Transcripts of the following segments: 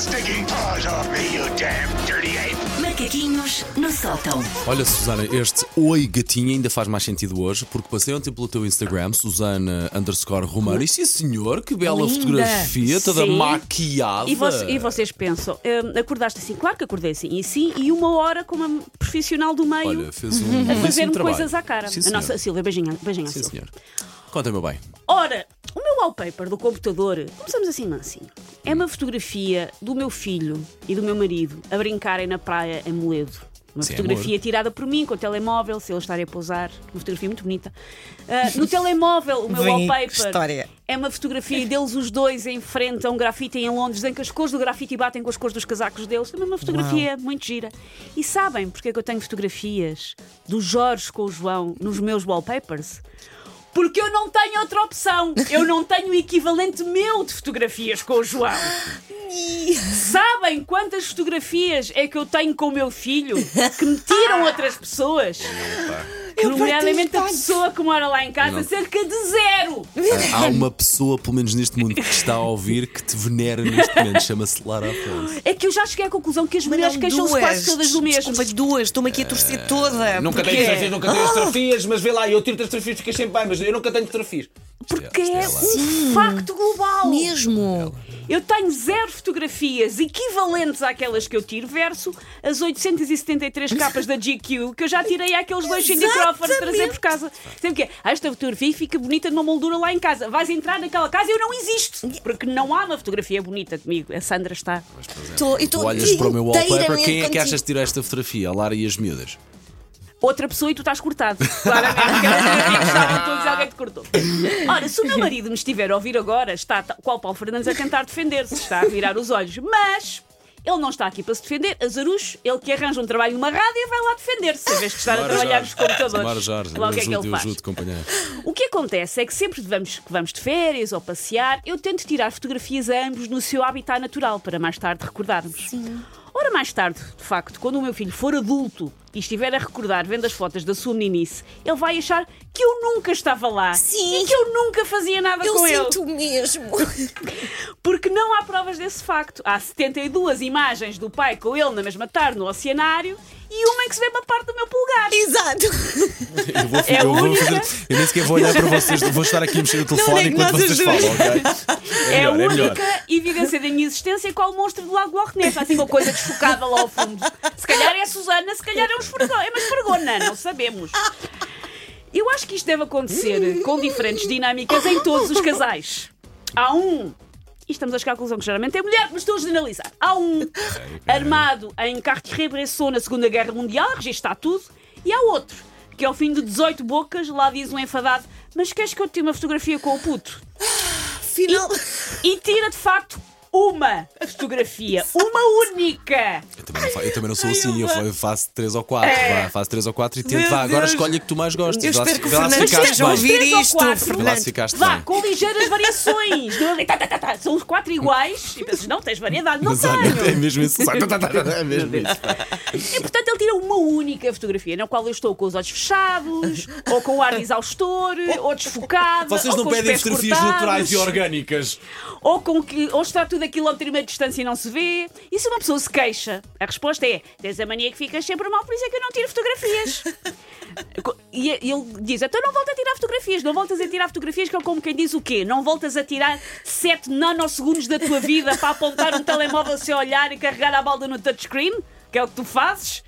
stinking paws off me, you damn dirty ape! Macaquinhos no sótão. Olha, Susana, este Oi Gatinha ainda faz mais sentido hoje, porque passei ontem pelo teu Instagram, Susana underscore Romano, e sim senhor, que bela Linda. fotografia, toda Sim. maquiada. E, voce- e vocês pensam, hum, acordaste assim? Claro que acordei assim. E sim, e uma hora como uma profissional do meio Olha, fez um a belíssimo fazer-me trabalho. coisas à cara. Sim, a senhor. nossa Silvia, beijinho, beijinho à Sim, Silvia. senhor. Conta-me bem. Ora, o meu wallpaper do computador, começamos assim mansinho. É uma fotografia do meu filho e do meu marido a brincarem na praia em Moledo. Uma Sim, fotografia amor. tirada por mim com o telemóvel, se eles estarem a pousar. Uma fotografia muito bonita. Ah, no telemóvel, o meu Vem wallpaper história. é uma fotografia deles os dois em frente a um grafite em Londres, em que as cores do grafite batem com as cores dos casacos deles. Também uma fotografia muito gira. E sabem porque é que eu tenho fotografias do Jorge com o João nos meus wallpapers? Porque eu não tenho outra opção. Eu não tenho o equivalente meu de fotografias com o João. Sabem quantas fotografias é que eu tenho com o meu filho que me tiram outras pessoas? Nomeadamente a pessoa que mora lá em casa, Não. cerca de zero. Há uma pessoa, pelo menos neste mundo, que está a ouvir que te venera neste momento. Chama-se Lara Afonso. É que eu já cheguei à conclusão que as Mas mulheres não, queixam-se duas. quase todas do mesmo. Desculpa, duas. Estou-me aqui a torcer toda. Nunca Porquê? tenho fotografias, nunca tenho fotografias, mas vê lá, eu tiro as fotografias, fiquei sempre bem, mas eu nunca tenho fotografias. Porque é Estela. um facto global. Mesmo. Eu tenho zero fotografias equivalentes àquelas que eu tiro, verso as 873 capas da GQ que eu já tirei àqueles dois Cindy Crawford trazer por casa. Sempre que é, "Ah, esta fotografia fica bonita numa moldura lá em casa. Vais entrar naquela casa e eu não existo. Porque não há uma fotografia bonita comigo. A Sandra está. Tô, e Tu tô olhas para o meu wallpaper, quem é que achas que tirou esta fotografia? A Lara e as miúdas. Outra pessoa e tu estás cortado. Claramente, que era fotografia que estava em todos e alguém te cortou. Ora, se o meu marido me estiver a ouvir agora, está qual Paulo Fernandes a tentar defender-se, está a virar os olhos, mas. Ele não está aqui para se defender, Azarucho, ele que arranja um trabalho numa rádio, vai lá defender-se, em vez de estar a trabalhar nos computadores. Jorge, Lá o que é que ele faz? O que acontece é que sempre que vamos, vamos de férias ou passear, eu tento tirar fotografias a ambos no seu habitat natural, para mais tarde recordarmos. Ora, mais tarde, de facto, quando o meu filho for adulto e estiver a recordar vendo as fotos da sua meninice, ele vai achar que eu nunca estava lá Sim. e que eu nunca fazia nada Eu com ele. sinto mesmo. Porque não há provas desse facto. Há 72 imagens do pai com ele na mesma tarde no oceanário e uma em que se vê uma parte do meu polegar. Exato. Eu, vou, É a eu, vou única- fazer, eu nem sequer vou olhar para vocês, vou estar aqui a mexer no telefone é enquanto vocês duas- falam, ok? É a melhor, é única evidência da minha existência qual o monstro do Lago Loch Ness. Há assim uma coisa desfocada lá ao fundo. Se calhar é a Susana, se calhar é um esfregão. É uma esfregona, não sabemos. Eu acho que isto deve acontecer com diferentes dinâmicas em todos os casais. Há um. E estamos a chegar à conclusão que geralmente é mulher, mas estou a generalizar. Há um armado em Cartier-Bresson na Segunda Guerra Mundial, a registrar tudo, e há outro que ao fim de 18 bocas lá diz um enfadado: Mas queres que eu te tire uma fotografia com o puto? Final. E tira de facto uma fotografia, uma única. Eu também não, fa- eu também não sou assim, eu, fa- eu faço 3 ou 4, É. vá, faço 3 ou 4 e tento, Meu vá, agora Deus. escolhe a que tu mais gostas. Eu espero se- que o vê lá se Fernando ficaste esteja a bem. ouvir Três ou isto, quatro. Vê lá se Fernando. ficaste Vá, bem. com ligeiras variações. Não é ali, tá, tá, tá, tá, São os quatro iguais. E pensas, não, tens variedade. Não Mas olha, é tenho. mesmo isso. É mesmo isso. E portanto ele tira uma única fotografia na qual eu estou com os olhos fechados, ou com o ar exaustor, ou desfocado. Vocês ou não com os pedem pés fotografias cortados, naturais e orgânicas. Ou, com que, ou está tudo a quilómetro e meio de distância e não se vê. E se uma pessoa se queixa, a resposta é: tens a mania que ficas sempre mal, por isso é que eu não tiro fotografias. E ele diz: então não volta a tirar fotografias, não voltas a tirar fotografias, que é como quem diz o quê? Não voltas a tirar 7 nanosegundos da tua vida para apontar um telemóvel seu olhar e carregar a balda no touchscreen? Que é o que tu fazes?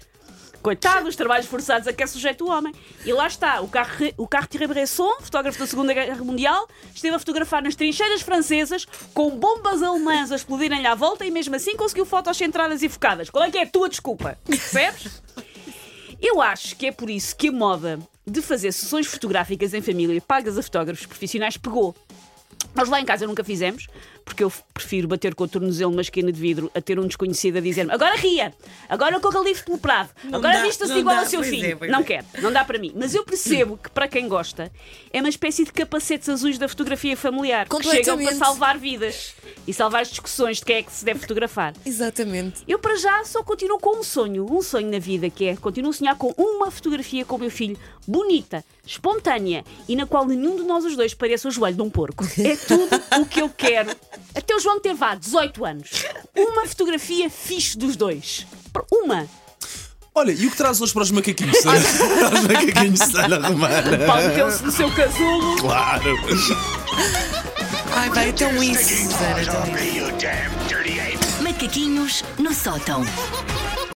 Coitado, os trabalhos forçados a que é sujeito o homem. E lá está, o, Carre, o Cartier-Bresson, fotógrafo da Segunda Guerra Mundial, esteve a fotografar nas trincheiras francesas com bombas alemãs a explodirem-lhe à volta e mesmo assim conseguiu fotos centradas e focadas. Qual é que é a tua desculpa? Percebes? Eu acho que é por isso que a moda de fazer sessões fotográficas em família pagas a fotógrafos profissionais pegou. Nós lá em casa nunca fizemos, porque eu prefiro bater com o tornozelo numa esquina de vidro a ter um desconhecido a dizer-me agora ria, agora corra livre pelo prado, agora dá, vista-se não igual dá, ao seu pois filho. é, não é. quero, não dá para mim. Mas eu percebo que para quem gosta é uma espécie de capacetes azuis da fotografia familiar que chegam para salvar vidas e salvar as discussões de quem é que se deve fotografar. Exatamente. Eu, para já, só continuo com um sonho. Um sonho na vida, que é continuo a sonhar com uma fotografia com o meu filho, bonita, espontânea e na qual nenhum de nós os dois pareça o joelho de um porco. É tudo o que eu quero. Até o João ter vá 18 anos. Uma fotografia fixe dos dois. Uma. Olha, e o que traz hoje para os macaquinhos? Para os macaquinhos de Sana Romana. Paulo meteu-se no seu casulo. Claro. Ai, vai, então isso, então! Macaquinhos no sótão.